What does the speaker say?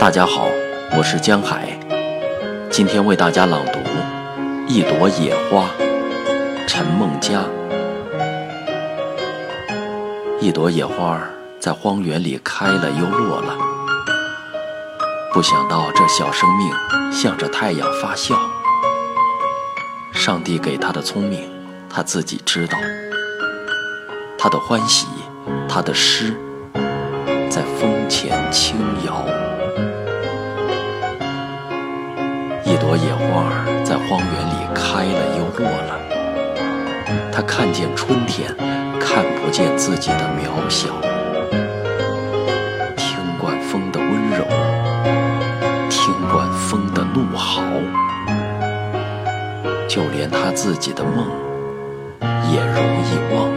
大家好，我是江海，今天为大家朗读《一朵野花》，陈梦佳。一朵野花在荒原里开了又落了，不想到这小生命向着太阳发笑。上帝给他的聪明，他自己知道。他的欢喜，他的诗，在风前轻摇。一朵野花在荒原里开了又落了，他看见春天，看不见自己的渺小。听惯风的温柔，听惯风的怒嚎，就连他自己的梦，也容易忘。